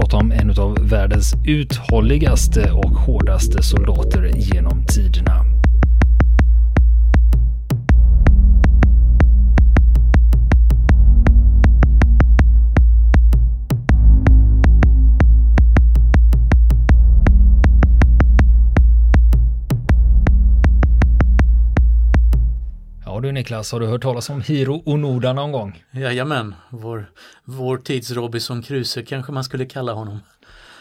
prata om en av världens uthålligaste och hårdaste soldater genom tiderna. Niklas, har du hört talas om Hiro Onoda någon gång? Jajamän, vår, vår tids Robinson Crusoe kanske man skulle kalla honom.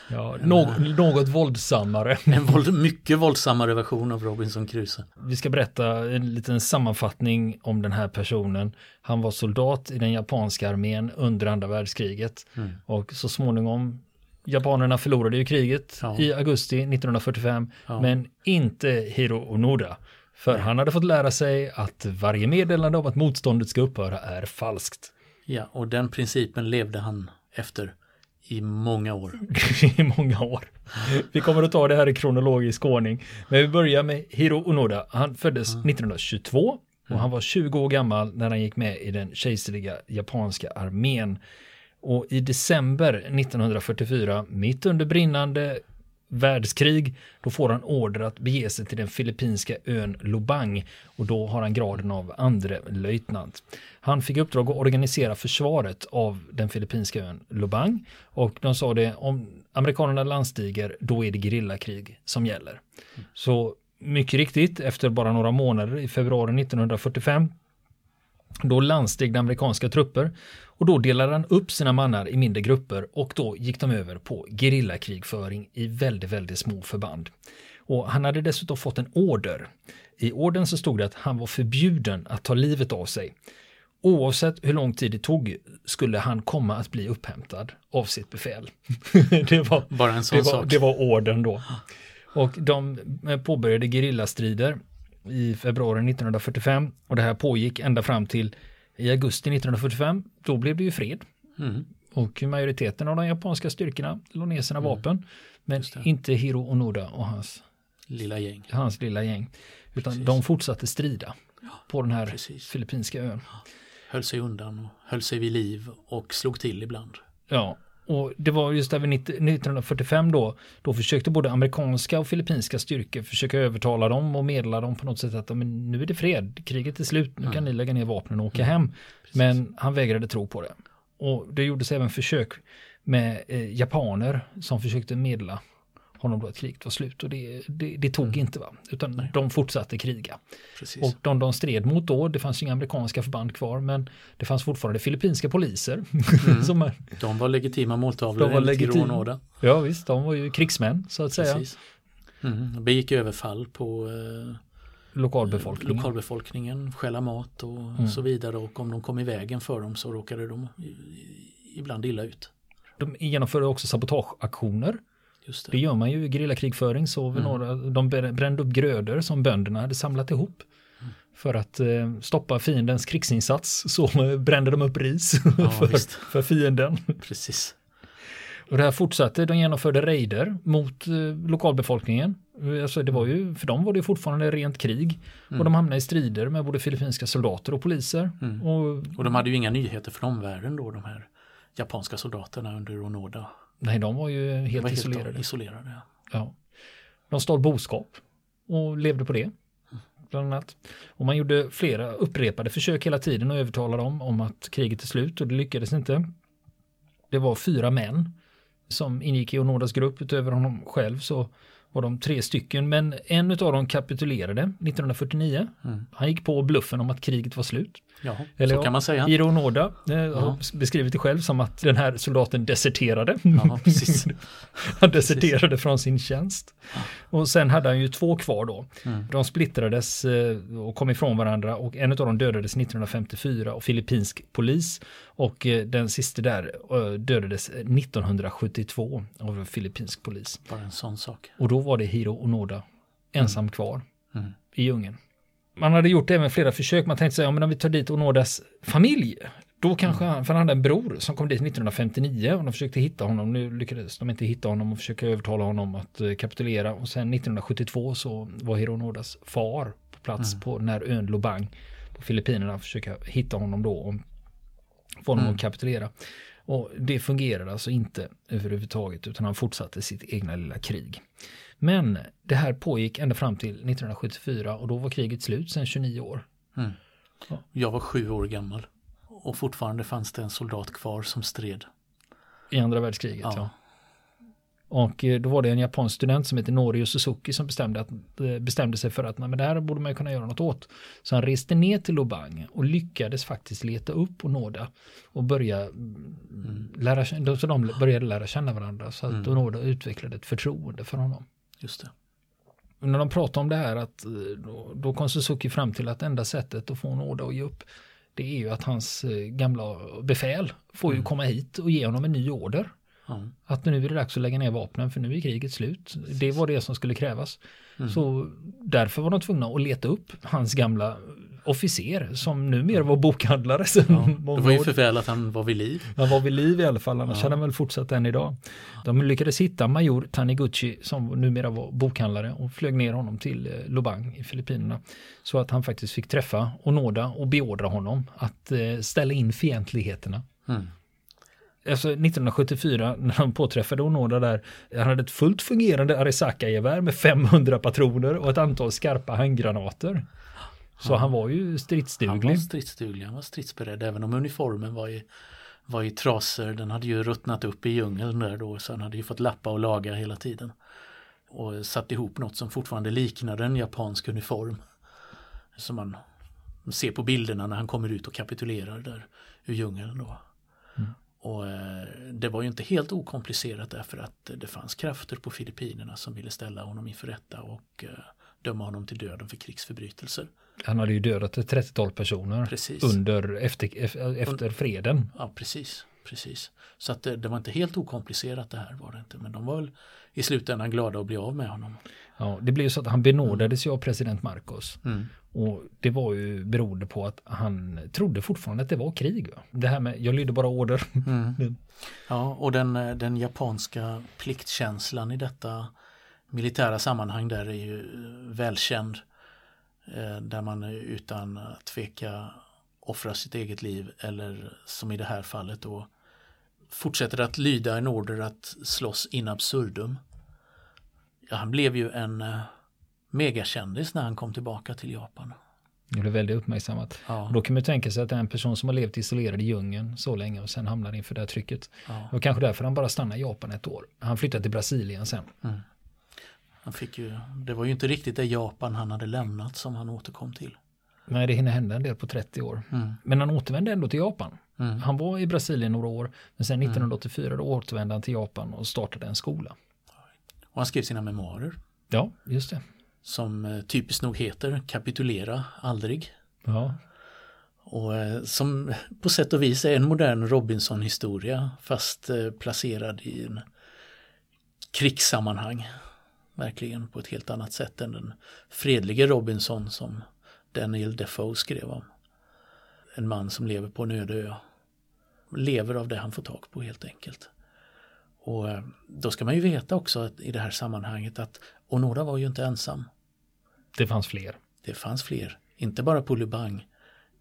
Ja, no något våldsammare. En våld, mycket våldsammare version av Robinson Crusoe. Vi ska berätta en liten sammanfattning om den här personen. Han var soldat i den japanska armén under andra världskriget mm. och så småningom Japanerna förlorade ju kriget ja. i augusti 1945 ja. men inte Hiro Onoda. För han hade fått lära sig att varje meddelande om att motståndet ska upphöra är falskt. Ja, och den principen levde han efter i många år. I många år. Vi kommer att ta det här i kronologisk ordning. Men vi börjar med Hiro Onoda. Han föddes mm. 1922 och mm. han var 20 år gammal när han gick med i den kejserliga japanska armén. Och i december 1944, mitt under brinnande världskrig, då får han order att bege sig till den filippinska ön Lubang och då har han graden av andre löjtnant. Han fick uppdrag att organisera försvaret av den filippinska ön Lubang och de sa det om amerikanerna landstiger då är det gerillakrig som gäller. Så mycket riktigt efter bara några månader i februari 1945 då landsteg amerikanska trupper och då delade han upp sina mannar i mindre grupper och då gick de över på gerillakrigföring i väldigt, väldigt små förband. Och han hade dessutom fått en order. I orden så stod det att han var förbjuden att ta livet av sig. Oavsett hur lång tid det tog skulle han komma att bli upphämtad av sitt befäl. det, var, Bara en sån det, var, sak. det var orden då. Och de påbörjade gerillastrider i februari 1945 och det här pågick ända fram till i augusti 1945. Då blev det ju fred. Mm. Och majoriteten av de japanska styrkorna lade ner sina mm. vapen. Men inte Hiro Onoda och hans lilla gäng. Hans lilla gäng. Utan Precis. de fortsatte strida ja, på den här Precis. filippinska ön. Höll sig undan och höll sig vid liv och slog till ibland. Ja, och det var just där vid 1945 då, då försökte både amerikanska och filippinska styrkor försöka övertala dem och meddela dem på något sätt att men nu är det fred, kriget är slut, nu kan ni lägga ner vapnen och åka mm. hem. Men han vägrade tro på det. Och det gjordes även försök med eh, japaner som försökte meddela honom då att kriget var slut och det, det, det tog mm. inte va, utan Nej. de fortsatte kriga. Precis. Och de de stred mot då, det fanns inga amerikanska förband kvar men det fanns fortfarande filippinska poliser. Mm. som de var legitima måltavlor de var legitima. Ja visst, de var ju krigsmän så att säga. Precis. Mm. De begick överfall på eh, lokalbefolkningen. lokalbefolkningen, stjäla mat och mm. så vidare och om de kom i vägen för dem så råkade de ibland illa ut. De genomförde också sabotageaktioner det. det. gör man ju i gerillakrigföring. Så mm. några, de brände upp grödor som bönderna hade samlat ihop. Mm. För att eh, stoppa fiendens krigsinsats så brände de upp ris ja, för, för fienden. Precis. Och det här fortsatte, de genomförde raider mot eh, lokalbefolkningen. Alltså det var ju, för dem var det fortfarande rent krig. Mm. Och de hamnade i strider med både filippinska soldater och poliser. Mm. Och, och de hade ju inga nyheter från omvärlden då, de här japanska soldaterna under Onoda. Nej, de var ju helt var isolerade. Helt isolerade ja. ja. De stal boskap och levde på det. Bland annat. Och man gjorde flera upprepade försök hela tiden att övertala dem om att kriget är slut och det lyckades inte. Det var fyra män som ingick i Onodas grupp utöver honom själv så var de tre stycken men en av dem kapitulerade 1949. Mm. Han gick på bluffen om att kriget var slut. Ja, Eller, så kan man säga. Hiro Onoda eh, ja. har beskrivit det själv som att den här soldaten deserterade. Ja, han deserterade precis. från sin tjänst. Ja. Och sen hade han ju två kvar då. Mm. De splittrades eh, och kom ifrån varandra och en av dem dödades 1954 av filippinsk polis. Och eh, den sista där dödades 1972 av filippinsk polis. Bara en sån sak. Och då var det Hiro Onoda ensam mm. kvar mm. i djungeln man hade gjort även flera försök. Man tänkte säga, ja, men om vi tar dit Onodas familj, då kanske mm. han, för han hade en bror som kom dit 1959 och de försökte hitta honom. Nu lyckades de inte hitta honom och försöka övertala honom att uh, kapitulera. Och sen 1972 så var Hironodas far på plats mm. på här ön Lubang på Filippinerna och försöka hitta honom då. Och Få honom Mm. att kapitulera. Och det fungerade alltså inte överhuvudtaget utan han fortsatte sitt egna lilla krig. Men det här pågick ända fram till 1974 och då var kriget slut sedan 29 år. Mm. Ja. Jag var sju år gammal och fortfarande fanns det en soldat kvar som stred. I andra världskriget. Ja. Ja. Och eh, då var det en japansk student som heter Norio Suzuki som bestämde, att, eh, bestämde sig för att nej, men det här borde man kunna göra något åt. Så han reste ner till Lubang och lyckades faktiskt leta upp Onoda och börja mm. lära känna, så de började lära känna varandra så att Mm. Onoda utvecklade ett förtroende för honom. Just det. Och när de pratade om det här att eh, då, då kom Suzuki fram till att enda sättet att få Onoda att ge upp det är ju att hans eh, gamla befäl får ju komma hit och ge honom en ny order. Ja. Att nu är det dags att lägga ner vapnen för nu är kriget slut. Det var det som skulle krävas. Mm. Så därför var de tvungna att leta upp hans gamla officer som numera var bokhandlare Ja. Det var ju för väl att han var vid liv. Han var vid liv i alla fall, annars Ja. hade han väl fortsatt än idag. De lyckades hitta major Taniguchi som numera var bokhandlare och flög ner honom till eh, Lubang i Filippinerna. Så att han faktiskt fick träffa Onoda och beordra honom att eh, ställa in fientligheterna. Mm. Alltså 1974 när de påträffade Onoda där, han hade ett fullt fungerande Arisaka-gevär med 500 patroner och ett antal skarpa handgranater. Så han var ju Han var stridsduglig. stridsduglig, han var stridsberedd även om uniformen var i, var i trasor. Den hade ju ruttnat upp i djungeln där då så han hade ju fått lappa och laga hela tiden. Och satt ihop något som fortfarande liknade en japansk uniform. Som man ser på bilderna när han kommer ut och kapitulerar där ur djungeln då. Mm. Och eh, det var ju inte helt okomplicerat därför att det fanns krafter på Filippinerna som ville ställa honom inför rätta och eh, döma honom till döden för krigsförbrytelser. Han hade ju dödat ett 30-tal personer Precis. under efter, ef- efter freden. Ja, precis. precis. Så att det, det var inte helt okomplicerat det här var det inte. Men de var väl i slutändan glada att bli av med honom. Ja, det blev ju så att han benådades ju av president Marcos. Mm. Och det var ju beroende på att han trodde fortfarande att det var krig. Det här med, jag lydde bara order. Mm. Ja, och den, den japanska pliktkänslan i detta militära sammanhang där är ju eh, välkänd. Eh, Där man utan att tveka offrar sitt eget liv eller som i det här fallet då fortsätter att lyda en order att slåss in absurdum. Ja, han blev ju en eh, megakändis när han kom tillbaka till Japan. Det blev väldigt uppmärksammat. Ja, då kan man tänka sig att det är en person som har levt isolerad i djungeln så länge och sen hamnar inför det här trycket. ja. Det var kanske därför han bara stannade i Japan ett år. Han flyttade till Brasilien sen. Mm. Han fick ju, det var ju inte riktigt det Japan han hade lämnat som han återkom till. Nej, det hinner hända en del på 30 år. Mm. Men han återvände ändå till Japan. Mm. Han var i Brasilien några år, men sen 1984 då återvände han till Japan och startade en skola. Och han skrev sina memoarer Ja, just det. som eh, typiskt nog heter Kapitulera aldrig. Ja, Och eh, som på sätt och vis är en modern Robinson-historia fast eh, placerad i en krigssammanhang. Verkligen på ett helt annat sätt än den fredlige Robinson som Daniel Defoe skrev om. En man som lever på en öde ö. Lever av det han får tag på helt enkelt. Och eh, då ska man ju veta också att i det här sammanhanget att Onoda var ju inte ensam. det fanns fler. Det fanns fler, inte bara på Lubang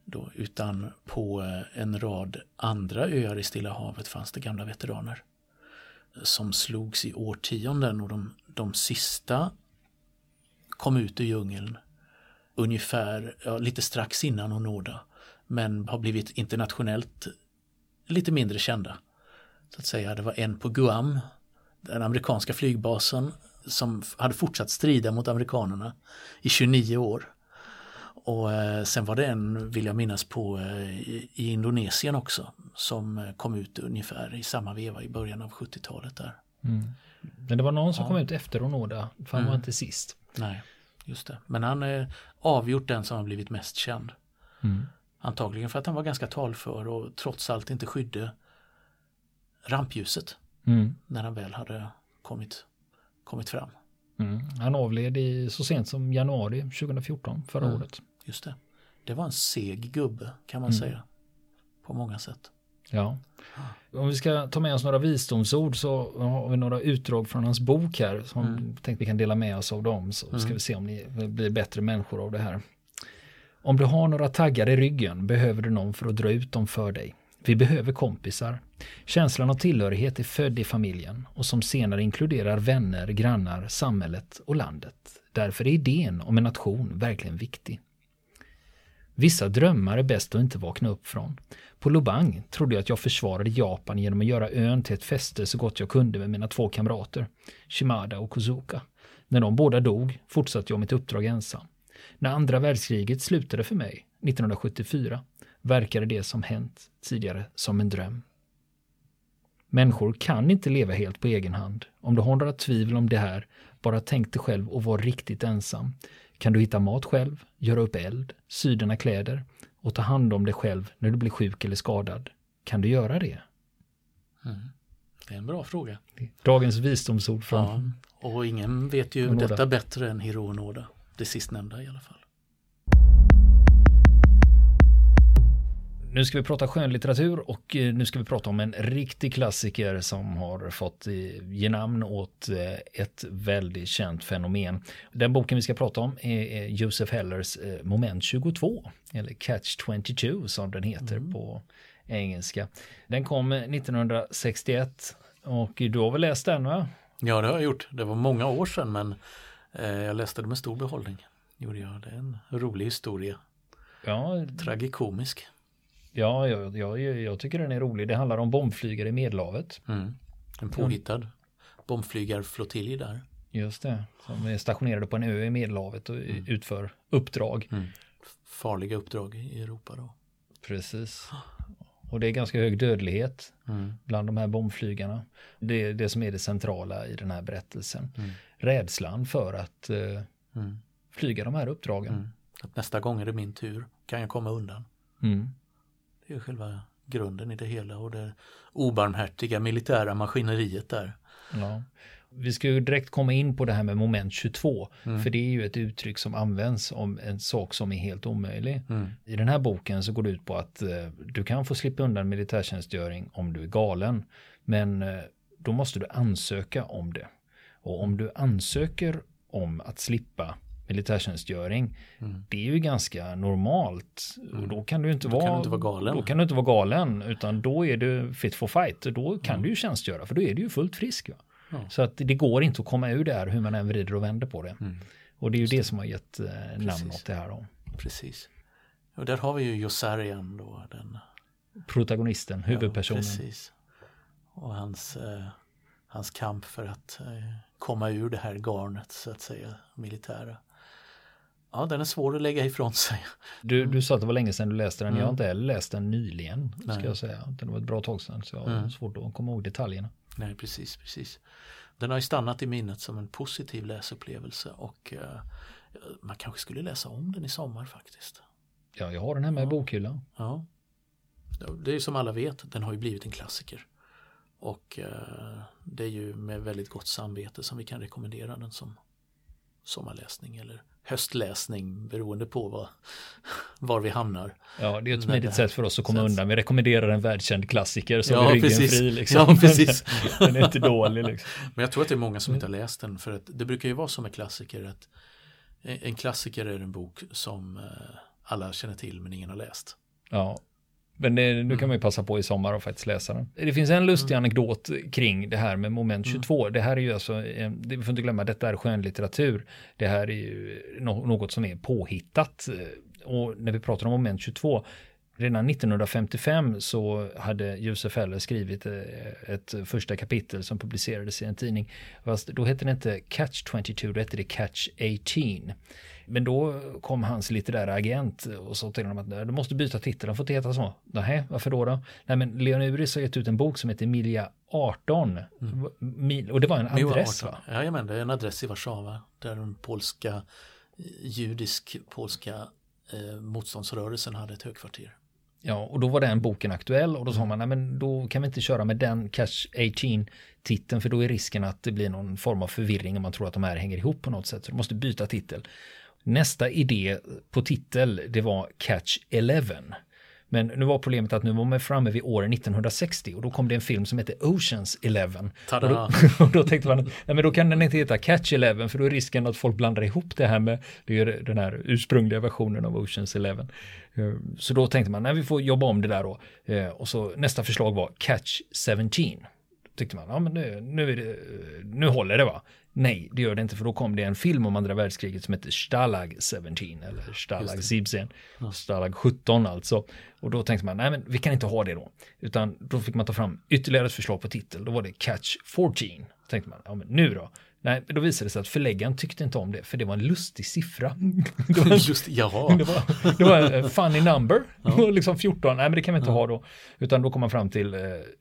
då, utan på eh, en rad andra öar i Stilla havet fanns det gamla veteraner som slogs i årtionden och de, de sista kom ut ur djungeln ungefär ja, lite strax innan Onoda men har blivit internationellt lite mindre kända. Så att säga, det var en på Guam, den amerikanska flygbasen som hade fortsatt strida mot amerikanerna i 29 år. Och eh, sen var det en, vill jag minnas, på, eh, i, Indonesien också som eh, kom ut ungefär i samma veva i början av 70-talet där. Mm. Men det var någon som Ja. kom ut efter Onoda, för han Mm. var inte sist. Nej, just det. Men han är avgjort den som har blivit mest känd. Mm. Antagligen för att han var ganska talför och trots allt inte skydde rampljuset Mm. när han väl hade kommit, kommit fram. Mm. Han avled i så sent som januari 2014, förra Mm. året. Just det. Det var en seg gubbe kan man Mm. säga. På många sätt. Ja. Om vi ska ta med oss några visdomsord så har vi några utdrag från hans bok här som Mm. tänkte vi kan dela med oss av dem så ska Mm. vi se om ni blir bättre människor av det här. Om du har några taggar i ryggen behöver du någon för att dra ut dem för dig. Vi behöver kompisar. Känslan av tillhörighet är född i familjen och som senare inkluderar vänner, grannar, samhället och landet. Därför är idén om en nation verkligen viktig. Vissa drömmar är bäst att inte vakna upp från. På Lubang trodde jag att jag försvarade Japan genom att göra ön till ett fäste så gott jag kunde med mina två kamrater, Shimada och Kozuka. När de båda dog fortsatte jag mitt uppdrag ensam. När andra världskriget slutade för mig, 1974, verkade det som hänt tidigare som en dröm. Människor kan inte leva helt på egen hand. Om du har några tvivel om det här, bara tänk dig själv och var riktigt ensam. Kan du hitta mat själv, göra upp eld, sy dina kläder och ta hand om dig själv när du blir sjuk eller skadad? Kan du göra det? Mm. Det är en bra fråga. Dagens visdomsord från... Ja, och ingen vet ju Onoda. detta bättre än Hiro Onoda. Det sistnämnda i alla fall. Nu ska vi prata skönlitteratur och eh, nu ska vi prata om en riktig klassiker som har fått eh, ge namn åt eh, ett väldigt känt fenomen. Den boken vi ska prata om är Joseph Hellers Moment 22, eller Catch 22 som den heter mm. på engelska. Den kom 1961 och du har väl läst den va? Ja det har jag gjort. Det var många år sedan men jag läste det med stor behållning. Gjorde jag. Det är en rolig historia. Ja, Tragikomisk. Ja, jag, jag, jag, tycker den är rolig. Det handlar om bombflygare i Medelhavet. Mm. En påhittad bombflygarflottilj där. Just det, som är stationerade på en ö i Medelhavet och mm. utför uppdrag. Mm. Farliga uppdrag i Europa då. Precis. Och det är ganska hög dödlighet mm. bland de här bombflygarna. Det är det som är det centrala i den här berättelsen. Mm. Rädslan för att uh, flyga de här uppdragen. Mm. Att nästa gång är det min tur, kan jag komma undan. Det är själva grunden i det hela och det obarmhärtiga militära maskineriet där. Ja. Vi ska ju direkt komma in på det här med moment 22. Mm. För det är ju ett uttryck som används om en sak som är helt omöjlig. Mm. I den här boken så går det ut på att eh, du kan få slippa undan militärtjänstgöring om du är galen. Men eh, då måste du ansöka om det. Och om du ansöker om att slippa militärtjänstgöring. Mm. Det är ju ganska normalt. Mm. Och då kan du inte, då vara, kan du inte vara galen. Då kan du inte vara galen, utan då är du fit for fight. Då kan mm. du ju tjänstgöra, för då är du ju fullt frisk. Ja. Så att det går inte att komma ur det här hur man än vrider och vänder på det. Mm. Och det är ju det. det som har gett eh, namn åt det här. Då. Precis. Och där har vi ju Josarian då. Den... Protagonisten, huvudpersonen. Ja, precis. Och hans, eh, hans kamp för att eh, komma ur det här garnet så att säga, militära. Ja, den är svår att lägga ifrån sig. Du, du sa att det var länge sedan du läste den. Mm. Jag har inte heller läst den nyligen, Nej. ska jag säga. Den var ett bra tag sedan, så jag har mm. svårt att komma ihåg detaljerna. Nej, precis, precis. Den har ju stannat i minnet som en positiv läsupplevelse och uh, man kanske skulle läsa om den i sommar faktiskt. Ja, jag har den här med ja. i bokhyllan. Ja. Det är som alla vet, den har ju blivit en klassiker. Och uh, det är ju med väldigt gott samvete som vi kan rekommendera den som sommarläsning eller höstläsning beroende på var, var vi hamnar. Ja, det är ett smidigt sätt för oss att komma sätt. undan. Vi rekommenderar en världkänd klassiker som ja, är ryggen precis. fri. Liksom. Ja, precis. den är inte dålig. Liksom. Men jag tror att det är många som inte har läst den för att det brukar ju vara som med klassiker att en klassiker är en bok som eh, alla känner till men ingen har läst. Ja, men det, nu kan mm. man ju passa på i sommar och faktiskt läsa den. Det finns en lustig mm. anekdot kring det här med moment 22. Mm. Det här är ju alltså, vi får inte glömma, detta är skönlitteratur. Det här är ju något som är påhittat. Och när vi pratar om moment 22, Redan 1955 så hade Josef Heller skrivit eh, ett första kapitel som publicerades i en tidning. Fast då hette det inte Catch 22, då hette det Catch 18. Men då kom hans litterära agent och sa till honom att du måste byta titel, den får inte heta så. Nej, varför då? då? Nej, men Leon har gett ut en bok som heter Emilia 18. Mm. Och det var en adress va? Jajamän, det är en adress i Warszawa där den polska, judisk polska eh, motståndsrörelsen hade ett högkvarter. Ja, och då var den boken aktuell och då sa man, nej men då kan vi inte köra med den Catch 18 titeln för då är risken att det blir någon form av förvirring om man tror att de här hänger ihop på något sätt. Så du måste byta titel. Nästa idé på titel, det var Catch 11. Men nu var problemet att nu var man framme vid åren 1960 och då kom det en film som hette Oceans Eleven. Och då, och då, tänkte man, nej men då kan den inte heta Catch Eleven för då är risken att folk blandar ihop det här med det är den här ursprungliga versionen av Oceans Eleven. Eh, så då tänkte man, nej vi får jobba om det där då. Eh, och så nästa förslag var Catch 17 tyckte man, ja men nu, nu, det, nu håller det va. Nej, det gör det inte för då kom det en film om andra världskriget som heter Stalag 17 eller Stalag 17. Ja. Stalag 17 alltså. Och då tänkte man, nej men vi kan inte ha det då. Utan då fick man ta fram ytterligare ett förslag på titel. Då var det Catch 14. Då tänkte man, ja men nu då. Nej, då visade det sig att förläggaren tyckte inte om det, för det var en lustig siffra. Det var, Just, jaha. Det var, det var en funny number, ja. liksom 14, nej men det kan vi inte ja. ha då. Utan då kom man fram till eh,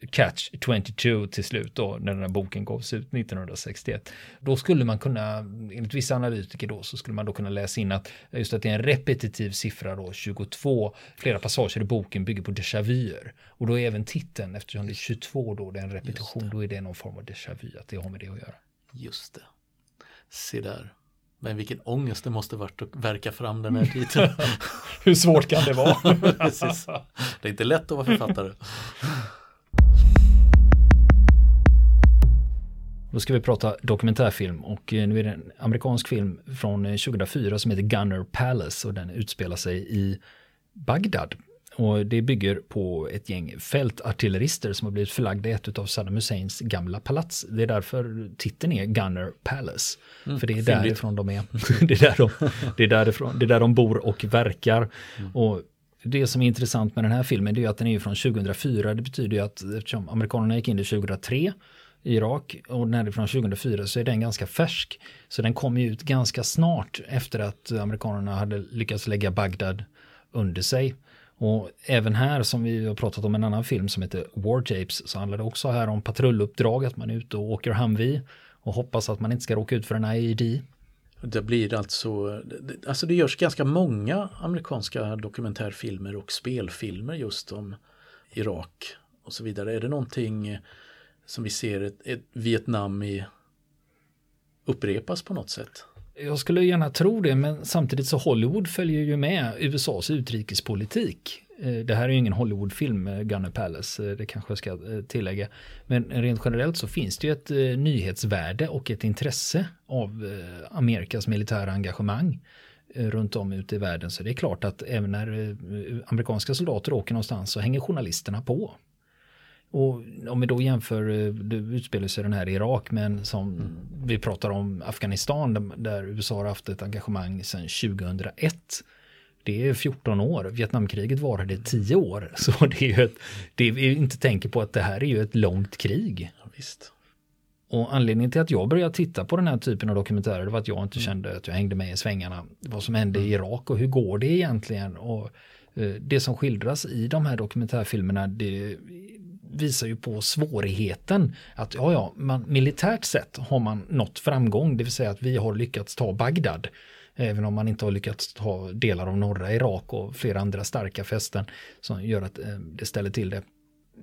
Catch 22 till slut då, när den här boken gavs ut 1961. Då skulle man kunna, enligt vissa analytiker då, så skulle man då kunna läsa in att just att det är en repetitiv siffra då, 22, flera passager i boken bygger på déjà vuer. Och då är även titeln, eftersom det är 22 då, det är en repetition, då är det någon form av déjà vu, att det har med det att göra. Just det. Se där. Men vilken ångest det måste varit att verka fram den här titeln. Hur svårt kan det vara? det är inte lätt att vara författare. Då ska vi prata dokumentärfilm och eh, nu är det en amerikansk film från 2004 eh, som heter Gunner Palace och den utspelar sig i Bagdad och det bygger på ett gäng fältartillerister som har blivit förlagda i ett av Saddam Husseins gamla palats. Det är därför titeln är Gunner Palace. Mm, för det är fyndigt. därifrån de är. det, är där de, det, är därifrån, det är där de bor och verkar. Mm. Och det som är intressant med den här filmen är att den är från 2004. Det betyder att eftersom amerikanerna gick in i 2003 i Irak och det är från 2004 så är den ganska färsk. Så den kom ut ganska snart efter att amerikanerna hade lyckats lägga Bagdad under sig. Och även här som vi har pratat om en annan film som heter War Tapes så handlar det också här om patrulluppdrag, att man är ute och åker Humvee och hoppas att man inte ska råka ut för en IED. Det blir alltså, alltså det görs ganska många amerikanska dokumentärfilmer och spelfilmer just om Irak och så vidare. Är det någonting som vi ser ett, ett Vietnam i upprepas på något sätt? Jag skulle gärna tro det, men samtidigt så Hollywood följer ju med USAs utrikespolitik. Eh, det här är ju ingen Hollywoodfilm, eh, Gunner Palace, eh, det kanske jag ska tillägga. Men rent generellt så finns det ju ett nyhetsvärde och ett intresse av Amerikas militära engagemang runt om ute i världen. Så det är klart att även när amerikanska soldater åker någonstans så hänger journalisterna på. Och om vi då jämför, eh, det utspelar sig den här i Irak, men som mm. vi pratar om Afghanistan där USA har haft ett engagemang sedan 2001. Det är 14 år, Vietnamkriget varade 10 år. Så det är ju ett, det vi inte tänker på att det här är ju ett långt krig. Ja, visst. Och anledningen till att jag började titta på den här typen av dokumentärer var att jag inte mm. kände att jag hängde med i svängarna. Vad som hände i mm. Irak och hur går det egentligen? Och eh, det som skildras i de här dokumentärfilmerna det visar ju på svårigheten att ja, ja, man, militärt sett har man nått framgång, det vill säga att vi har lyckats ta Bagdad. Även om man inte har lyckats ta delar av norra Irak och flera andra starka fästen som gör att eh, det ställer till det.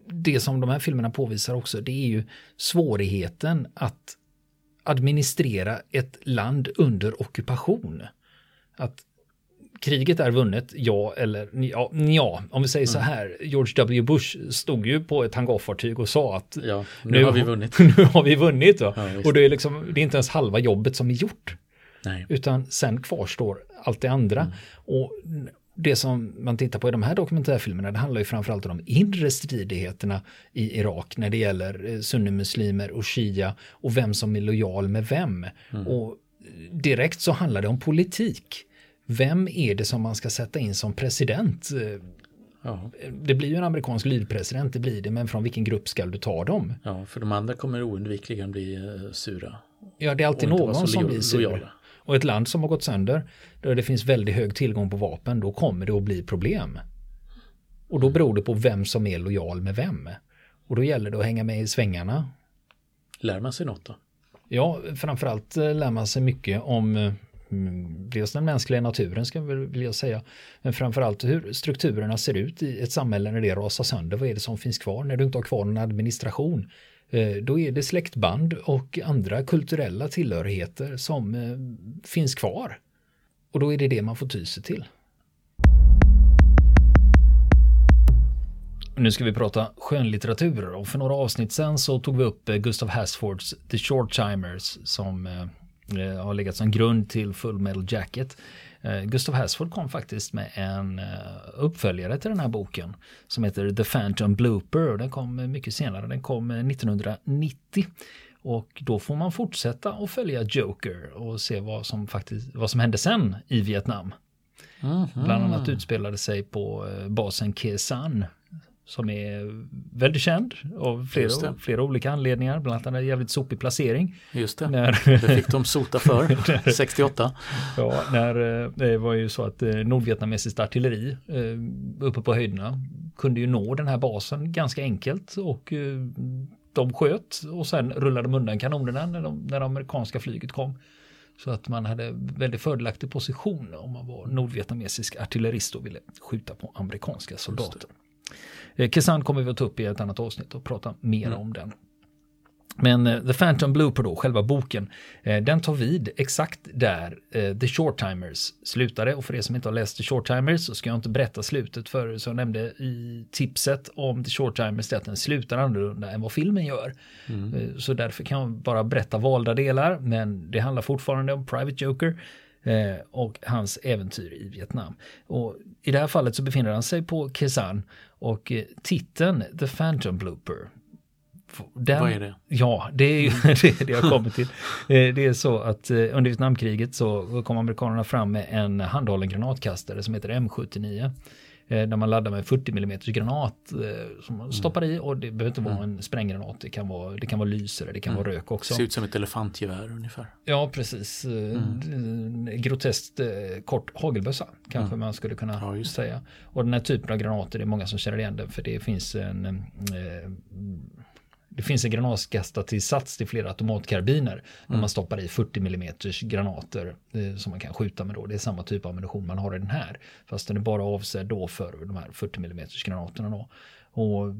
Det som de här filmerna påvisar också, det är ju svårigheten att administrera ett land under ockupation. Att kriget är vunnet, ja eller ja, ja om vi säger mm. så här. George W. Bush stod ju på ett hangarfartyg och sa att ja, nu, nu har vi vunnit. nu har vi vunnit. Ja, och det är, liksom, det är inte ens halva jobbet som är gjort. Nej. Utan sen kvarstår allt det andra. Mm. Och det som man tittar på i de här dokumentärfilmerna det handlar ju framförallt om de inre stridigheterna i Irak när det gäller eh, sunnimuslimer och shia och vem som är lojal med vem. Mm. Och direkt så handlar det om politik vem är det som man ska sätta in som president? Ja. Det blir ju en amerikansk lydpresident, det blir det, men från vilken grupp ska du ta dem? Ja, för de andra kommer oundvikligen bli uh, sura. Ja, det är alltid någon som blir sur. Och ett land som har gått sönder, där det finns väldigt hög tillgång på vapen, då kommer det att bli problem. Och då beror det på vem som är lojal med vem. Och då gäller det att hänga med i svängarna. Lär man sig något då? Ja, framförallt eh, lär man sig mycket om eh, Mm, dels den mänskliga naturen ska jag vilja säga, men framförallt hur strukturerna ser ut i ett samhälle när det rasar sönder. Vad är det som finns kvar när du inte har kvar någon administration? Eh, då är det släktband och andra kulturella tillhörigheter som eh, finns kvar. Och då är det det man får ty sig till. Nu ska vi prata skönlitteratur och för några avsnitt sen så tog vi upp eh, Gustav Hasfords The Short Timers som eh, eh, har legat som grund till Full Metal Jacket. Eh, Gustav Hasford kom faktiskt med en eh, uppföljare till den här boken som heter The Phantom Blooper och den kom mycket senare, den kom 1990. Och då får man fortsätta att följa Joker och se vad som faktiskt vad som hände sen i Vietnam. Mm -hmm. Bland annat utspelade sig på basen Kesan som är väldigt känd av flera, flera olika anledningar. Bland annat en jävligt sopig placering. Just det, när, det fick de sota för 68. Ja, när, eh, det var ju så att eh, nordvietnamesiskt artilleri eh, uppe på höjderna kunde ju nå den här basen ganska enkelt och de sköt och sen rullade de undan kanonerna när, de, när det amerikanska flyget kom. Så att man hade väldigt fördelaktig position om man var nordvietnamesisk artillerist och ville skjuta på amerikanska soldater. Eh, Kesan kommer vi att ta upp i ett annat avsnitt och prata mer mm. om den. Men uh, The Phantom Blooper då, själva boken, uh, den tar vid exakt där The Shorttimers slutade. Och för er som inte har läst The Shorttimers så ska jag inte berätta slutet för som jag nämnde i tipset om The Shorttimers det att den slutar annorlunda än vad filmen gör. Mm. Så därför kan jag bara berätta valda delar, men det handlar fortfarande om Private Joker och hans äventyr i Vietnam. Och I det här fallet så befinner han sig på Kesan och eh, titeln The Phantom Blooper. Den, Vad är det? Ja, det är ju det, det jag kommer till. Eh, det är så att eh, under Vietnamkriget så kom amerikanerna fram med en handhållen granatkastare som heter M79 där man laddar med 40 mm granat som man stoppar i och det behöver inte vara mm. en spränggranat. Det kan vara, det kan vara lyser, det kan mm. vara rök också. Det ser ut som ett elefantgevär ungefär. Ja, precis. Mm. Groteskt kort hagelbössa kanske mm. man skulle kunna ja, säga. Och den här typen av granater, det är många som känner igen den för det finns en eh, det finns en granatkastartillsats till flera automatkarbiner. Mm. När man stoppar i 40 mm granater eh, som man kan skjuta med då. Det är samma typ av ammunition man har i den här. Fast den är bara avsedd då för de här 40 mm granaterna då. Och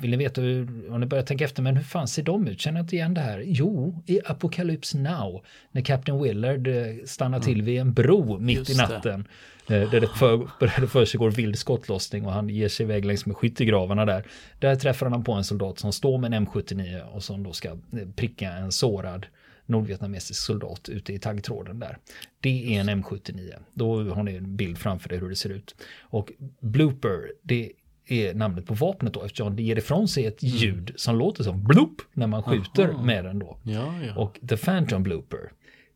vill ni veta hur, om ni börjar tänka efter, men hur fan ser de ut? Känner jag inte igen det här? Jo, i Apocalypse Now, när Captain Willard eh, stannar till mm. vid en bro mitt Just i natten. Det. Eh, där det, för, försiggår vild skottlossning och han ger sig iväg längs med skyttegravarna där. Där träffar han på en soldat som står med en M79 och som då ska eh, pricka en sårad nordvietnamesisk soldat ute i taggtråden där. Det är en M79. Då har ni en bild framför er hur det ser ut. Och blooper, det är namnet på vapnet då eftersom det ger ifrån sig ett mm. ljud som låter som bloop när man skjuter Aha. med den då. Ja, ja. Och The Phantom Blooper,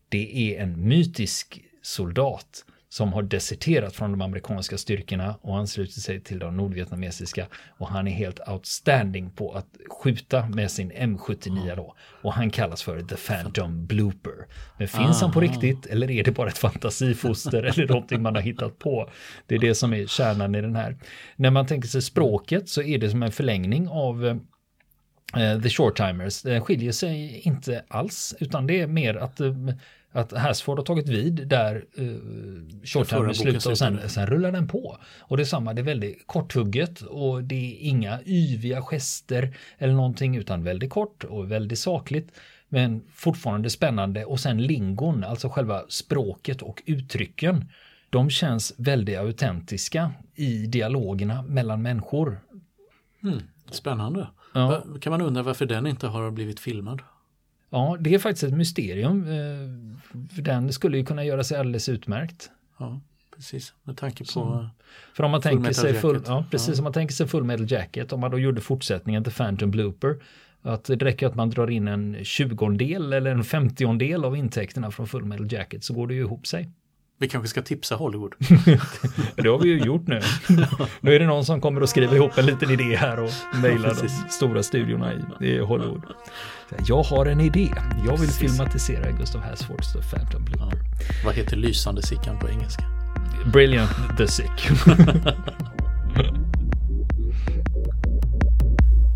det är en mytisk soldat som har deserterat från de amerikanska styrkorna och anslutit sig till de nordvietnamesiska och han är helt outstanding på att skjuta med sin M79 då och han kallas för The Phantom Blooper. Men finns han på riktigt eller är det bara ett fantasifoster eller någonting man har hittat på? Det är det som är kärnan i den här. När man tänker sig språket så är det som en förlängning av uh, The Shorttimers. Det skiljer sig inte alls utan det är mer att uh, att Hasford har tagit vid där uh, Shortheimer slutar och sen, sen rullar den på. Och det är samma, det är väldigt korthugget och det är inga yviga gester eller någonting utan väldigt kort och väldigt sakligt. Men fortfarande spännande och sen lingon, alltså själva språket och uttrycken. De känns väldigt autentiska i dialogerna mellan människor. Mm, spännande. Ja. Kan man undra varför den inte har blivit filmad? Ja, det är faktiskt ett mysterium. Eh, den skulle ju kunna göra sig alldeles utmärkt. Ja, precis. Med tanke på Så, För om man tänker sig full, ja, precis, ja. om man tänker sig Full Metal Jacket, om man då gjorde fortsättningen till Phantom Blooper, att det räcker att man drar in en tjugondel eller en femtiondel av intäkterna från Full Metal Jacket så går det ju ihop sig. Vi kanske ska tipsa Hollywood. det har vi ju gjort nu. nu är det någon som kommer att skriva ihop en liten idé här och mejla de stora studiorna i, Hollywood. Jag har en idé. Jag vill precis. filmatisera Gustav Hasfords The Phantom Blooper. Ja. Vad heter lysande sickan på engelska? Brilliant the Sick.